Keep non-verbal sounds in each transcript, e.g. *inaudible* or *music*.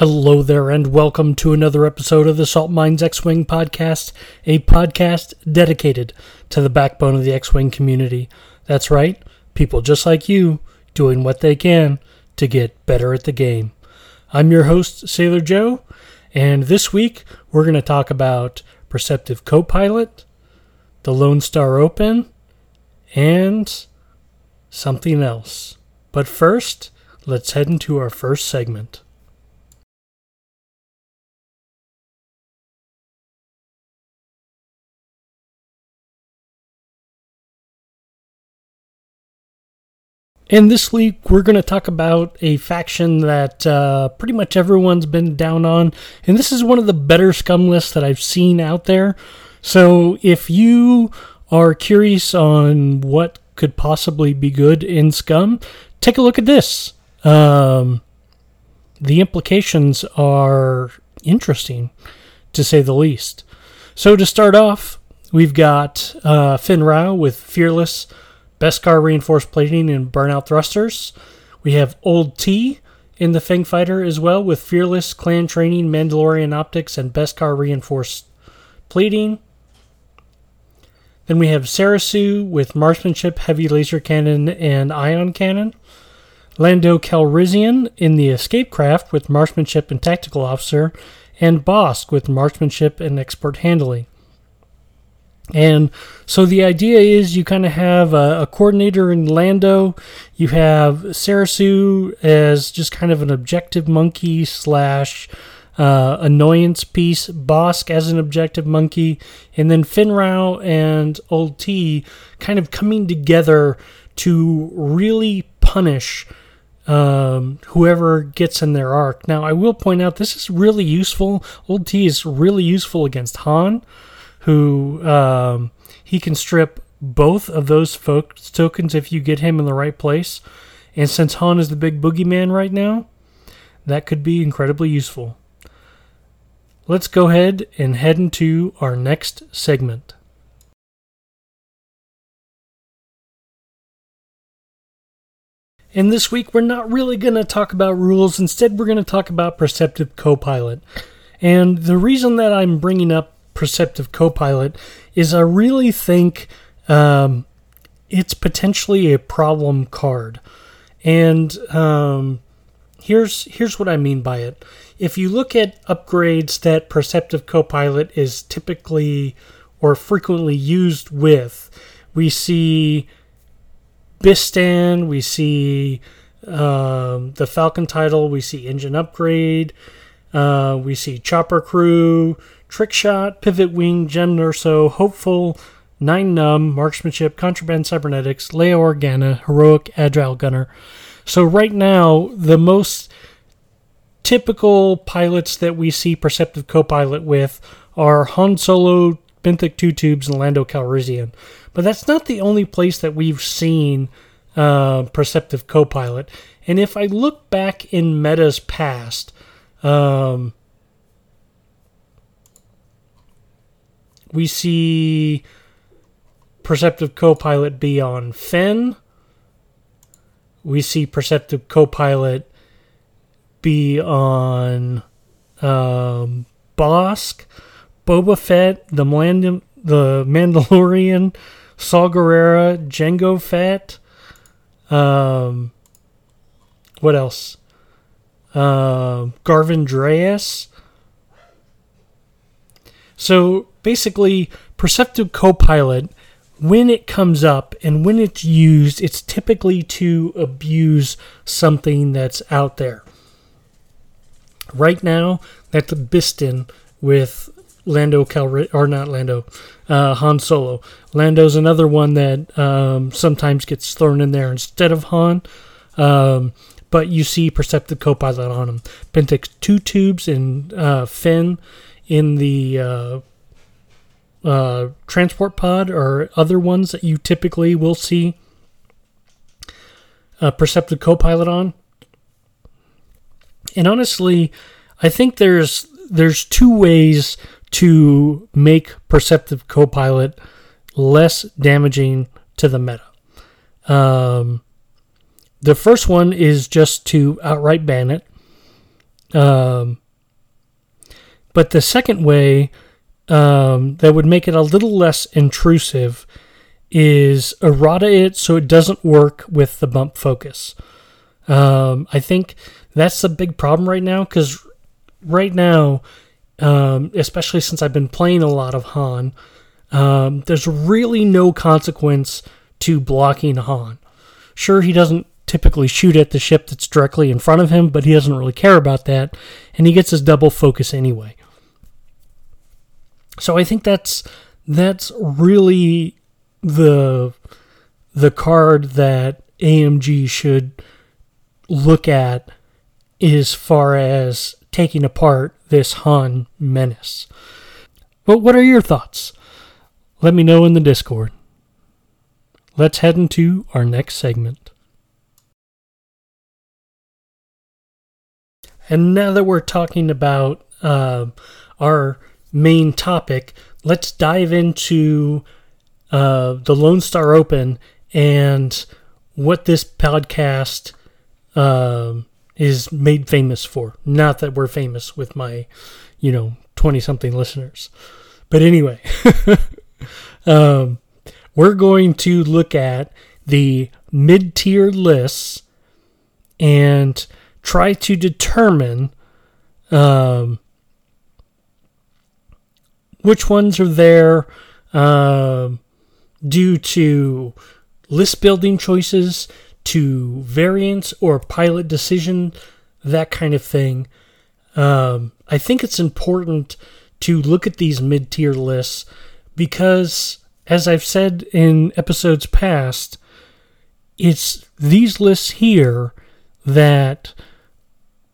Hello there, and welcome to another episode of the Salt Mines X Wing podcast, a podcast dedicated to the backbone of the X Wing community. That's right, people just like you doing what they can to get better at the game. I'm your host, Sailor Joe, and this week we're going to talk about Perceptive Copilot, the Lone Star Open, and something else. But first, let's head into our first segment. In this week, we're going to talk about a faction that uh, pretty much everyone's been down on, and this is one of the better scum lists that I've seen out there. So, if you are curious on what could possibly be good in scum, take a look at this. Um, the implications are interesting, to say the least. So, to start off, we've got uh, Fenn Rau with Fearless. Beskar reinforced plating and burnout thrusters. We have Old T in the Fang Fighter as well with Fearless, Clan Training, Mandalorian Optics, and Beskar reinforced plating. Then we have Serissu with Marksmanship, Heavy Laser Cannon, and Ion Cannon. Lando Calrissian in the Escape Craft with Marksmanship and Tactical Officer. And Bossk with Marksmanship and Expert Handling. And so the idea is you kind of have a, a, coordinator in Lando. You have Serissu as just kind of an objective monkey slash uh, annoyance piece. Bossk as an objective monkey. And then Fenn Rau and Old T kind of coming together to really punish um, whoever gets in their arc. Now, I will point out this is really useful. Old T is really useful against Han who um, he can strip both of those folks tokens if you get him in the right place. And since Han is the big boogeyman right now, that could be incredibly useful. Let's go ahead and head into our next segment. And this week, we're not really going to talk about rules. Instead, we're going to talk about Perceptive Copilot. And the reason that I'm bringing up Perceptive Copilot is I really think um, it's potentially a problem card. And um, here's here's what I mean by it. If you look at upgrades that Perceptive Copilot is typically or frequently used with, we see Bistan, we see um, the Falcon title, we see engine upgrade, uh, we see chopper crew, Trick Shot, Pivot Wing, Jyn Erso, Hopeful, Nien Nunb, Marksmanship, Contraband Cybernetics, Leia Organa, Heroic, Agile Gunner. So right now, the most typical pilots that we see Perceptive Copilot with are Han Solo, Benthic Two Tubes, and Lando Calrissian. But that's not the only place that we've seen uh, Perceptive Copilot. And if I look back in Meta's past, um, we see Perceptive Copilot be on Fenn. We see Perceptive Copilot be on um, Bossk, Boba Fett, the, Mand- the Mandalorian, Saw Gerrera, Jango Fett. Um, what else? Uh, Garven Dreis. So basically, Perceptive Copilot, when it comes up and when it's used, it's typically to abuse something that's out there. Right now, that's Bistan with Lando Calri- or not Lando, uh, Han Solo. Lando's another one that um, sometimes gets thrown in there instead of Han. Um, but you see Perceptive Copilot on him. Benthic two tubes and uh, Fenn in the uh, uh, transport pod or other ones that you typically will see a Perceptive Copilot on. And honestly, I think there's there's two ways to make Perceptive Copilot less damaging to the meta. Um, the first one is just to outright ban it. Um, but the second way um, that would make it a little less intrusive is errata it so it doesn't work with the bump focus. Um, I think that's the big problem right now because right now, um, especially since I've been playing a lot of Han, um, there's really no consequence to blocking Han. Sure, he doesn't typically shoot at the ship that's directly in front of him, but he doesn't really care about that, and he gets his double focus anyway. So I think that's that's really the the card that AMG should look at as far as taking apart this Han menace. But what are your thoughts? Let me know in the Discord. Let's head into our next segment. And now that we're talking about uh, our main topic, let's dive into uh, the Lone Star Open and what this podcast um, is made famous for. Not that we're famous with my, you know, 20 something listeners. But anyway, *laughs* um, we're going to look at the mid tier lists and try to determine um, which ones are there uh, due to list building choices, to variants or pilot decision, that kind of thing. Um, I think it's important to look at these mid tier lists because, as I've said in episodes past, it's these lists here that,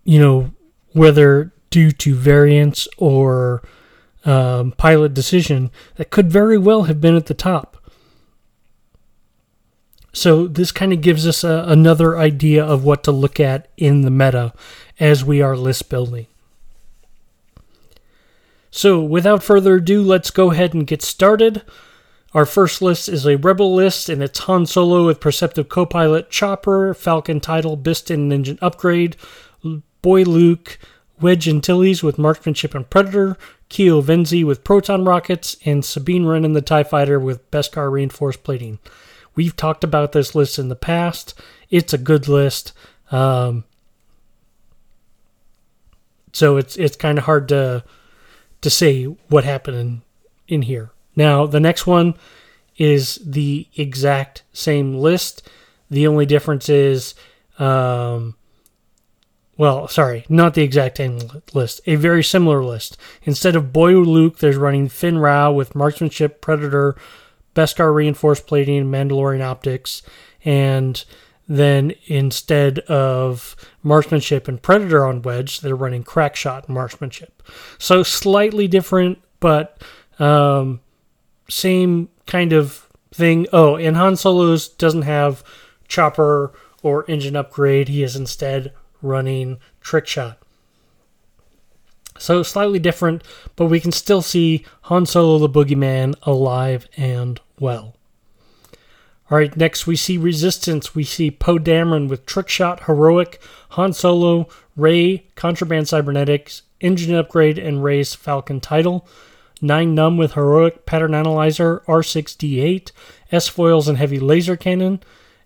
you know, whether due to variants or um, pilot decision, that could very well have been at the top. So this kind of gives us a, another idea of what to look at in the meta as we are list building. So without further ado, let's go ahead and get started. Our first list is a Rebel list, and it's Han Solo with Perceptive Copilot, Chopper, Falcon Title, Bistan and Engine Upgrade, Boy Luke, Wedge Antilles with Marksmanship and Predator, Keo Venzee with Proton Rockets, and Sabine Wren and the TIE Fighter with Beskar Reinforced Plating. We've talked about this list in the past. It's a good list. Um, so it's it's kind of hard to to say what happened in, in here. Now the next one is the exact same list. The only difference is, um, well, sorry, not the exact same list. A very similar list. Instead of Boy Luke, there's running Fenn Rau with Marksmanship, Predator, Beskar reinforced plating, Mandalorian optics, and then instead of marksmanship and predator on wedge, they're running crackshot and marksmanship. So slightly different, but um, same kind of thing. Oh, and Han Solo's doesn't have chopper or engine upgrade. He is instead running trick shot. So slightly different, but we can still see Han Solo the Boogeyman alive and well. All right, next we see Resistance. We see Poe Dameron with Trick Shot, Heroic, Han Solo, Rey, Contraband Cybernetics, Engine Upgrade, and Rey's Falcon title. Nien Nunb with Heroic, Pattern Analyzer, R6D8, S Foils, and Heavy Laser Cannon.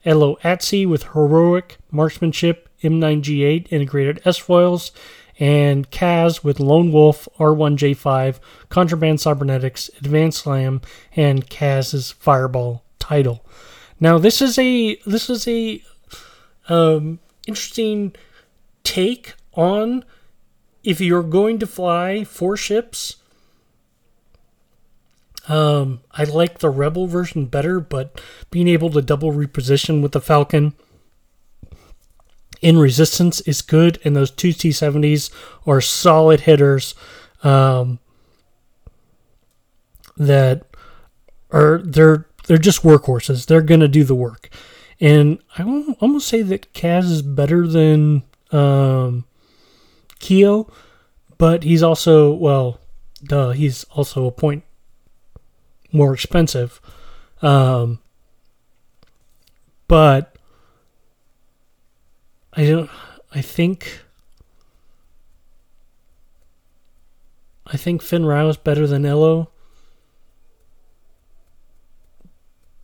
Ello Asty with Heroic, Marksmanship, M9G8, Integrated S Foils, and Kaz with Lone Wolf, R1J5, Contraband Cybernetics, Advanced Slam, and Kaz's Fireball title. Now this is a this is a um, interesting take on if you're going to fly four ships. Um, I like the Rebel version better, but being able to double reposition with the Falcon in resistance is good, and those two T70s are solid hitters um, that are they're they're just workhorses. They're gonna do the work, and I almost say that Kaz is better than um, Keo, but he's also well, duh, he's also a point more expensive. Um, but I don't. I think. I think Fenn Rau is better than Ello.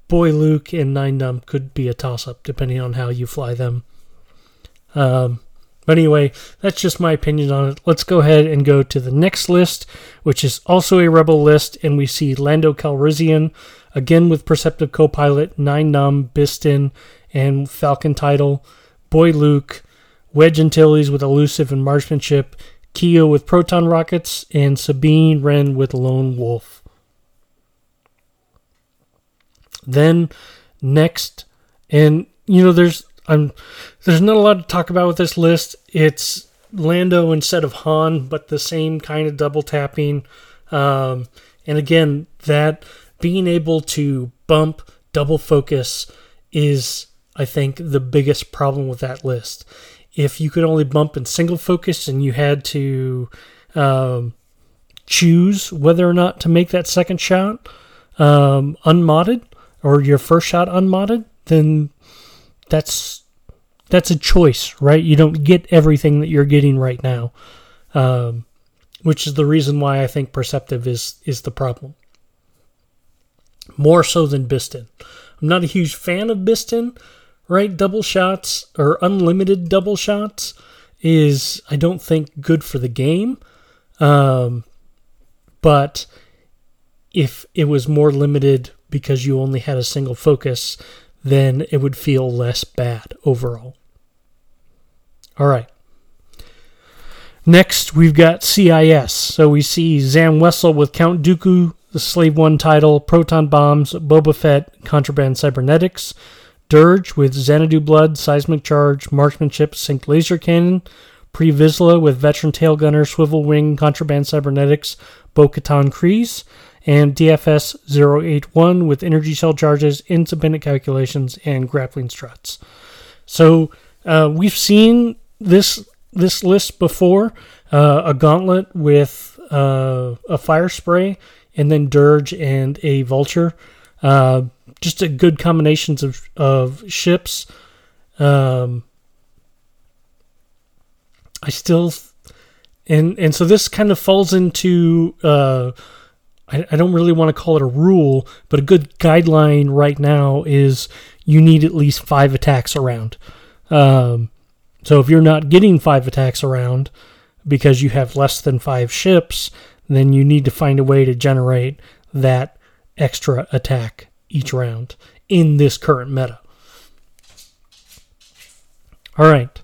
Boy Luke and Nien Nunb could be a toss up depending on how you fly them. Um, but anyway, that's just my opinion on it. Let's go ahead and go to the next list, which is also a Rebel list, and we see Lando Calrissian, again with Perceptive Copilot, Nien Nunb, Bistan, and Falcon title, Boy Luke, Wedge Antilles with Elusive and Marksmanship, Keo with Proton Rockets, and Sabine Wren with Lone Wolf. Then next, and you know, there's I'm there's not a lot to talk about with this list. It's Lando instead of Han, but the same kind of double tapping. Um, and again, that being able to bump double focus is, I think, the biggest problem with that list. If you could only bump in single focus and you had to um, choose whether or not to make that second shot um, unmodded or your first shot unmodded, then that's that's a choice, right? You don't get everything that you're getting right now, um, which is the reason why I think perceptive is is the problem. More so than Bistan. I'm not a huge fan of Bistan, right? Double shots or unlimited double shots is I don't think good for the game. Um, but if it was more limited because you only had a single focus, then it would feel less bad overall. All right. Next, we've got CIS. So we see Zam Wesell with Count Dooku, the Slave One title, Proton Bombs, Boba Fett, Contraband Cybernetics, Dirge with Xanadu Blood, Seismic Charge, Marksmanship, Sync Laser Cannon, Pre with Veteran Tail Gunner, Swivel Wing, Contraband Cybernetics, Bo Katan Kryze, and DFS 081 with energy cell charges, independent calculations, and grappling struts. So uh, we've seen this this list before: uh, a gauntlet with uh, a fire spray, and then dirge and a vulture. Uh, just a good combinations of of ships. Um, I still, and and so this kind of falls into uh, I, I don't really want to call it a rule, but a good guideline right now is you need at least five attacks around. Um, so if you're not getting five attacks around because you have less than five ships, then you need to find a way to generate that extra attack each round in this current meta. All right.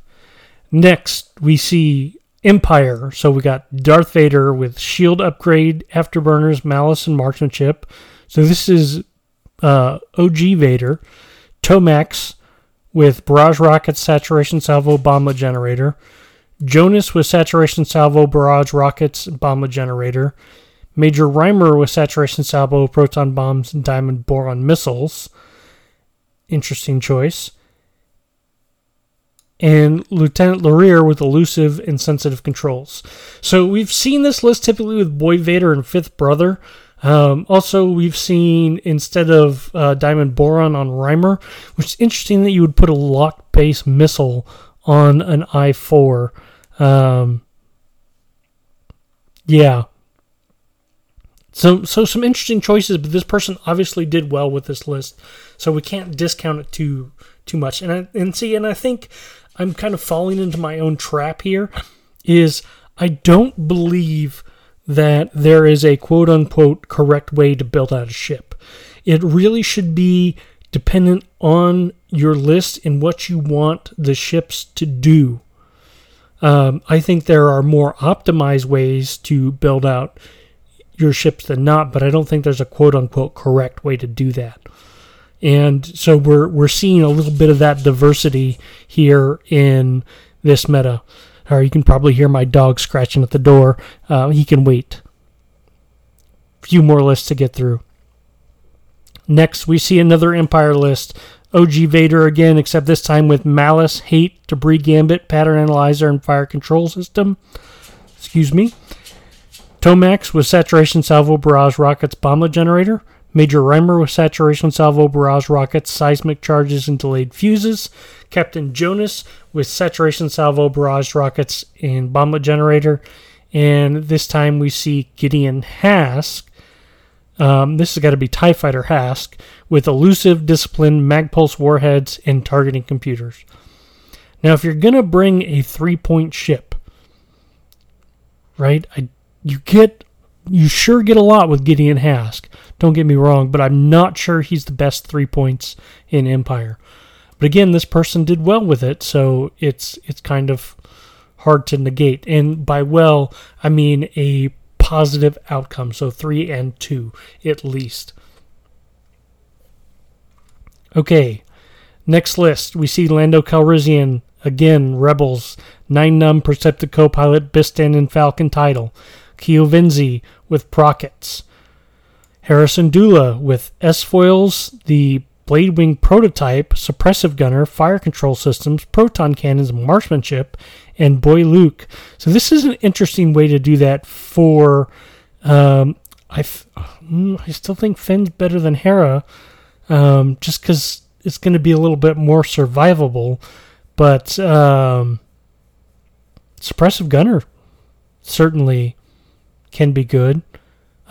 Next, we see Empire. So we got Darth Vader with shield upgrade, afterburners, malice, and marksmanship. So this is uh, OG Vader. Tomax with barrage rocket, saturation salvo, bomblet generator. Jonus with saturation salvo, barrage rockets, bomblet generator. Major Rhymer with saturation salvo, proton bombs, and diamond boron missiles. Interesting choice and Lieutenant Lorrir with elusive and sensitive controls. So we've seen this list typically with Boy Vader and Fifth Brother. Um, also, we've seen instead of uh, Diamond Boron on Rhymer, which is interesting that you would put a lock base missile on an I 4. Um, yeah. So, so some interesting choices, but this person obviously did well with this list, so we can't discount it too too much. And I, and see, and I think I'm kind of falling into my own trap here is I don't believe that there is a quote unquote correct way to build out a ship. It really should be dependent on your list and what you want the ships to do. Um, I think there are more optimized ways to build out your ships than not, but I don't think there's a quote unquote correct way to do that. And so we're we're seeing a little bit of that diversity here in this meta. Or you can probably hear my dog scratching at the door. Uh, he can wait. Few more lists to get through. Next, we see another Empire list. OG Vader again, except this time with Malice, Hate, Debris Gambit, Pattern Analyzer, and Fire Control System. Excuse me. Tomax with Saturation Salvo Barrage Rockets Bomblet Generator. Major Rhymer with saturation salvo barrage rockets, seismic charges, and delayed fuses. Captain Jonus with saturation salvo barrage rockets and bomblet generator. And this time we see Gideon Hask. Um, this has got to be TIE Fighter Hask with elusive, disciplined Magpulse warheads and targeting computers. Now, if you're going to bring a three point ship, right, I, you get you sure get a lot with Gideon Hask. Don't get me wrong, but I'm not sure he's the best three points in Empire. But again, this person did well with it, so it's it's kind of hard to negate. And by well, I mean a positive outcome. So three and two at least. Okay, next list we see Lando Calrissian again. Rebels Nien Nunb Perceptive co-pilot Bistan and Falcon title. Keo Venzee with Prockets. Hera Syndulla with S foils, the Bladewing prototype, suppressive gunner, fire control systems, proton cannons, marksmanship, and Boy Luke. So this is an interesting way to do that for. Um, I mm, I still think Finn's better than Hera, um, just because it's going to be a little bit more survivable. But um, suppressive gunner certainly can be good,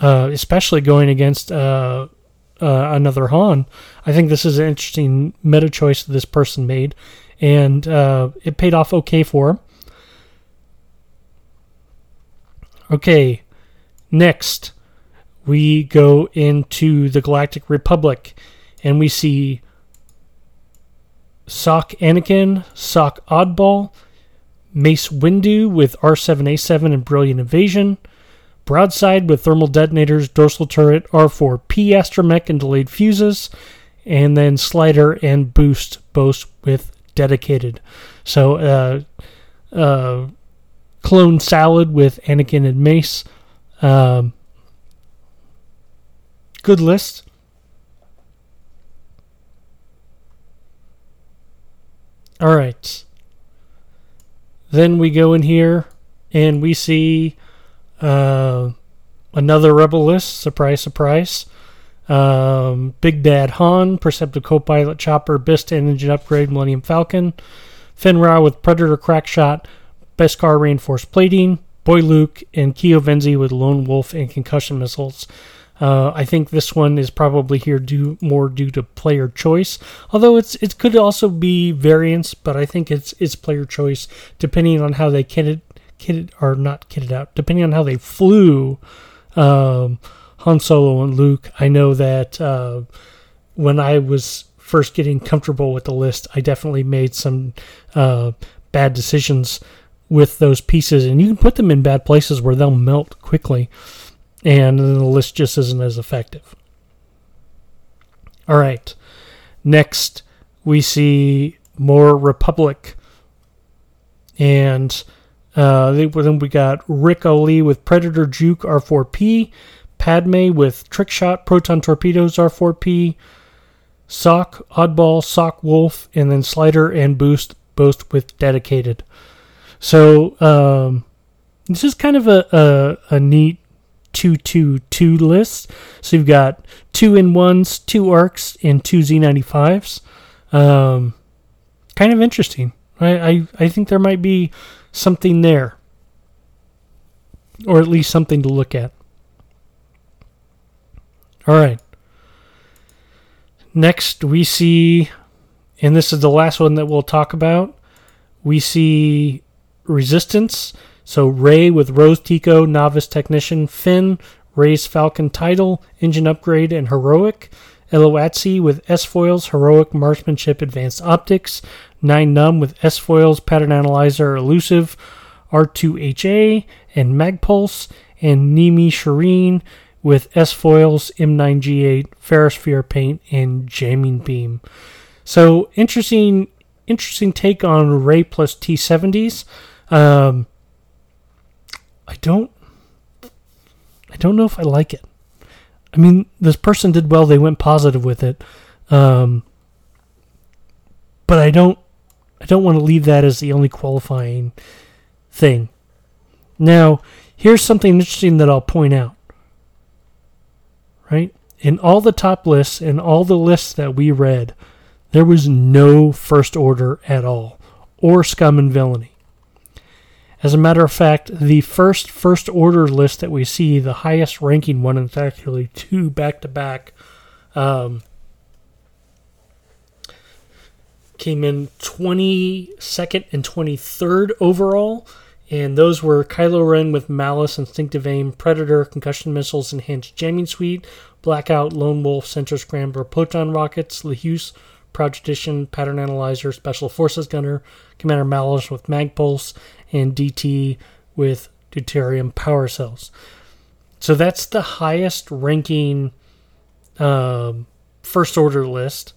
uh, especially going against uh, uh, another Han. I think this is an interesting meta choice this person made, and uh, it paid off okay for him. Okay, next we go into the Galactic Republic, and we see Sock Anakin, Sock Oddball, Mace Windu with R7A7 and Brilliant Evasion, Broadside with thermal detonators, dorsal turret, R4P astromech and delayed fuses, and then Slider and Boost both with dedicated. So, uh, uh, clone salad with Anakin and Mace. Um, good list. All right. Then we go in here and we see uh, another Rebel list. Surprise, surprise. Um, Big Bad Han, Perceptive Co-Pilot Chopper, Bistan Engine Upgrade, Millennium Falcon, Fenn Rau with Predator Crack Crackshot, Beskar Reinforced Plating, Boy Luke, and Keo Venzee with Lone Wolf and Concussion Missiles. Uh, I think this one is probably here due more due to player choice, although it's it could also be variance, but I think it's it's player choice depending on how they kitted kitted or not kitted out, depending on how they flew. Um, Han Solo and Luke. I know that uh, when I was first getting comfortable with the list, I definitely made some uh, bad decisions with those pieces, and you can put them in bad places where they'll melt quickly, and the list just isn't as effective. All right, next we see more Republic, and uh, then we got Ric Olié with Predator Juke R4P, Padme with Trick Shot Proton Torpedoes R4P, Sock Oddball Sock Wolf, and then Slider and Boost both with Dedicated. So um, this is kind of a, a, a neat 222 list. So you've got two in ones, two arcs, and two Z95s. Um, kind of interesting. I, I, I think there might be something there, or at least something to look at. All right. Next, we see, and this is the last one that we'll talk about, we see Resistance. So Rey with Rose Tico, Novice Technician, Finn, Rey's Falcon Title, Engine Upgrade, and Heroic. Ello Asty with S foils, Heroic Marksmanship, Advanced Optics. Nien Nunb with S foils, Pattern Analyzer, Elusive, R2HA, and Magpulse. And Nimi Chireen with S foils, M9G8, Ferrosphere Paint, and Jamming Beam. So interesting, interesting take on Rey plus T70s. Um, I don't, I don't know if I like it. I mean, this person did well; they went positive with it, um, but I don't, I don't want to leave that as the only qualifying thing. Now, here's something interesting that I'll point out. Right in all the top lists and all the lists that we read, there was no first order at all, or scum and villainy. As a matter of fact, the first first order list that we see, the highest ranking one, it's actually two back to back, um, came in 22nd and 23rd overall. And those were Kylo Ren with Malice, Instinctive Aim, Predator, Concussion Missiles, Enhanced Jamming Suite, Blackout, Lone Wolf, Sensor Scrambler, Proton Rockets, LeHuse, Proud Tradition, Pattern Analyzer, Special Forces Gunner, Commander Malice with Mag Pulse, and DT with deuterium power cells. So that's the highest ranking um, first order list.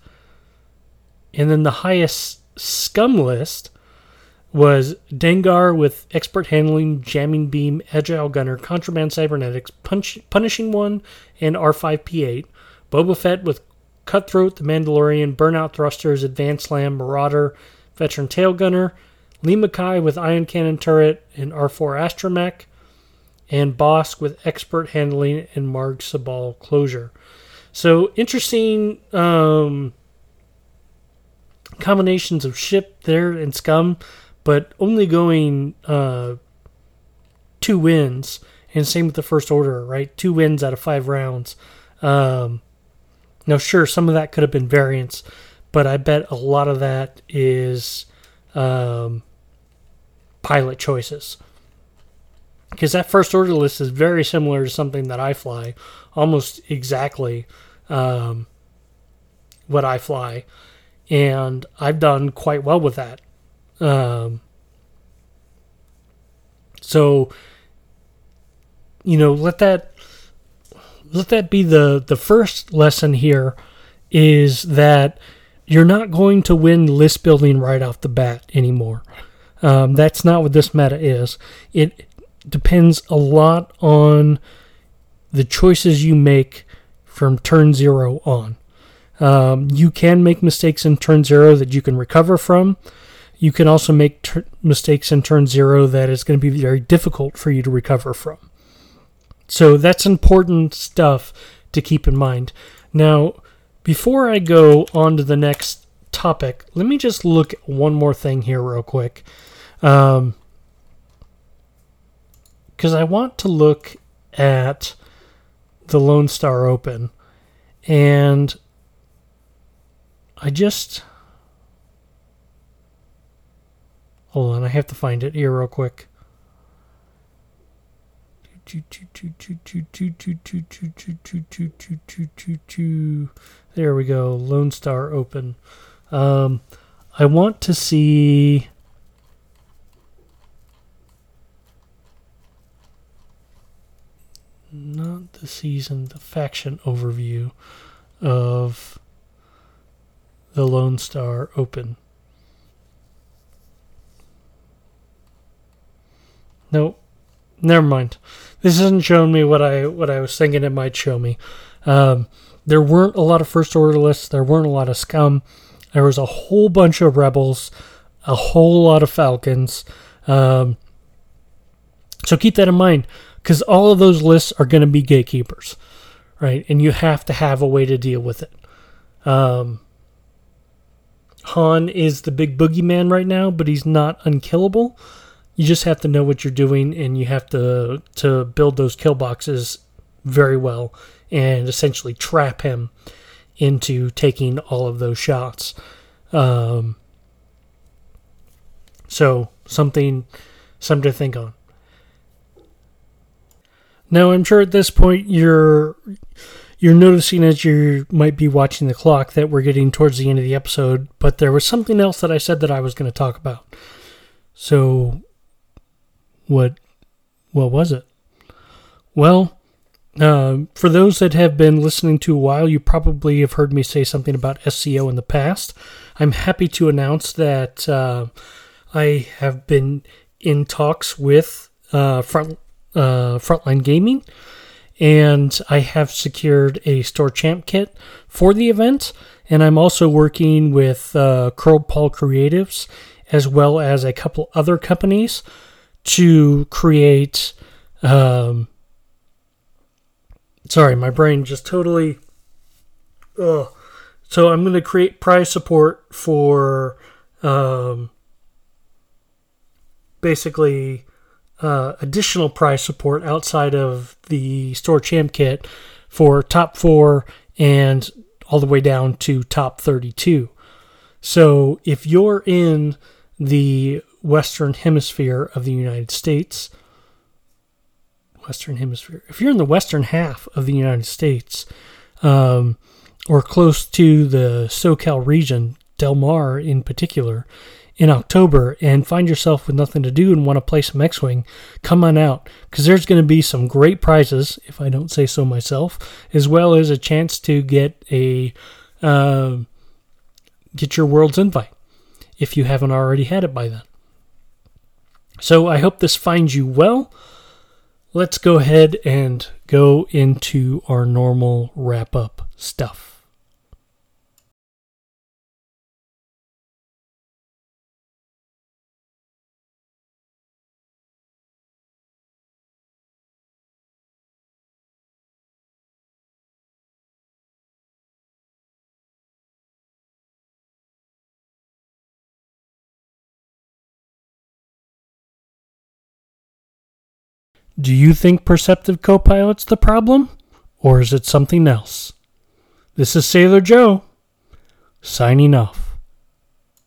And then the highest scum list was Dengar with expert handling, jamming beam, agile gunner, contraband cybernetics, punch, punishing one, and R5P8. Boba Fett with cutthroat, the Mandalorian, burnout thrusters, advanced slam, marauder, veteran tail gunner. Lee Mackay with ion cannon turret and R4 astromech. And Bossk with expert handling and Marg Sabl closure. So interesting um, combinations of ship there and scum but only going uh, two wins. And same with the first order, right? Two wins out of five rounds. Um, now, sure, some of that could have been variance, but I bet a lot of that is um, pilot choices. Because that first order list is very similar to something that I fly, almost exactly um, what I fly. And I've done quite well with that. Um, so, you know, let that let that be the the first lesson here is that you're not going to win list building right off the bat anymore. Um, that's not what this meta is. It depends a lot on the choices you make from turn zero on. Um, you can make mistakes in turn zero that you can recover from. You can also make ter- mistakes in turn zero that is going to be very difficult for you to recover from. So that's important stuff to keep in mind. Now, before I go on to the next topic, let me just look at one more thing here, real quick. Because um, I want to look at the Lone Star Open. And I just Hold on, I have to find it here real quick. There we go. Lone Star Open. Um, I want to see. Not the season, the faction overview of the Lone Star Open. No, Never mind. This isn't showing me what I what I was thinking it might show me. Um, there weren't a lot of first order lists. There weren't a lot of scum. There was a whole bunch of rebels, a whole lot of falcons. Um, so keep that in mind because all of those lists are going to be gatekeepers, right? And you have to have a way to deal with it. Um, Han is the big boogeyman right now, but he's not unkillable you just have to know what you're doing and you have to to build those kill boxes very well and essentially trap him into taking all of those shots. Um, so something something to think on. Now I'm sure at this point you're you're noticing as you might be watching the clock that we're getting towards the end of the episode, but there was something else that I said that I was going to talk about. So what what was it? Well, uh, for those that have been listening to a while, you probably have heard me say something about SEO in the past. I'm happy to announce that uh, I have been in talks with uh, Front uh, Frontline Gaming, and I have secured a store champ kit for the event. And I'm also working with uh, Curl Paul Creatives as well as a couple other companies to create. Um, sorry, my brain just totally. Ugh. So I'm going to create prize support for um, basically uh, additional prize support outside of the store champ kit for top four and all the way down to top 32. So if you're in the Western Hemisphere of the United States, Western Hemisphere, if you're in the Western half of the United States, um, or close to the SoCal region, Del Mar in particular, in October and find yourself with nothing to do and want to play some X Wing, come on out because there's going to be some great prizes, if I don't say so myself, as well as a chance to get a uh, get your world's invite if you haven't already had it by then. So I hope this finds you well. Let's go ahead and go into our normal wrap up stuff. Do you think Perceptive Copilot's the problem? Or is it something else? This is Sailor Joe, signing off.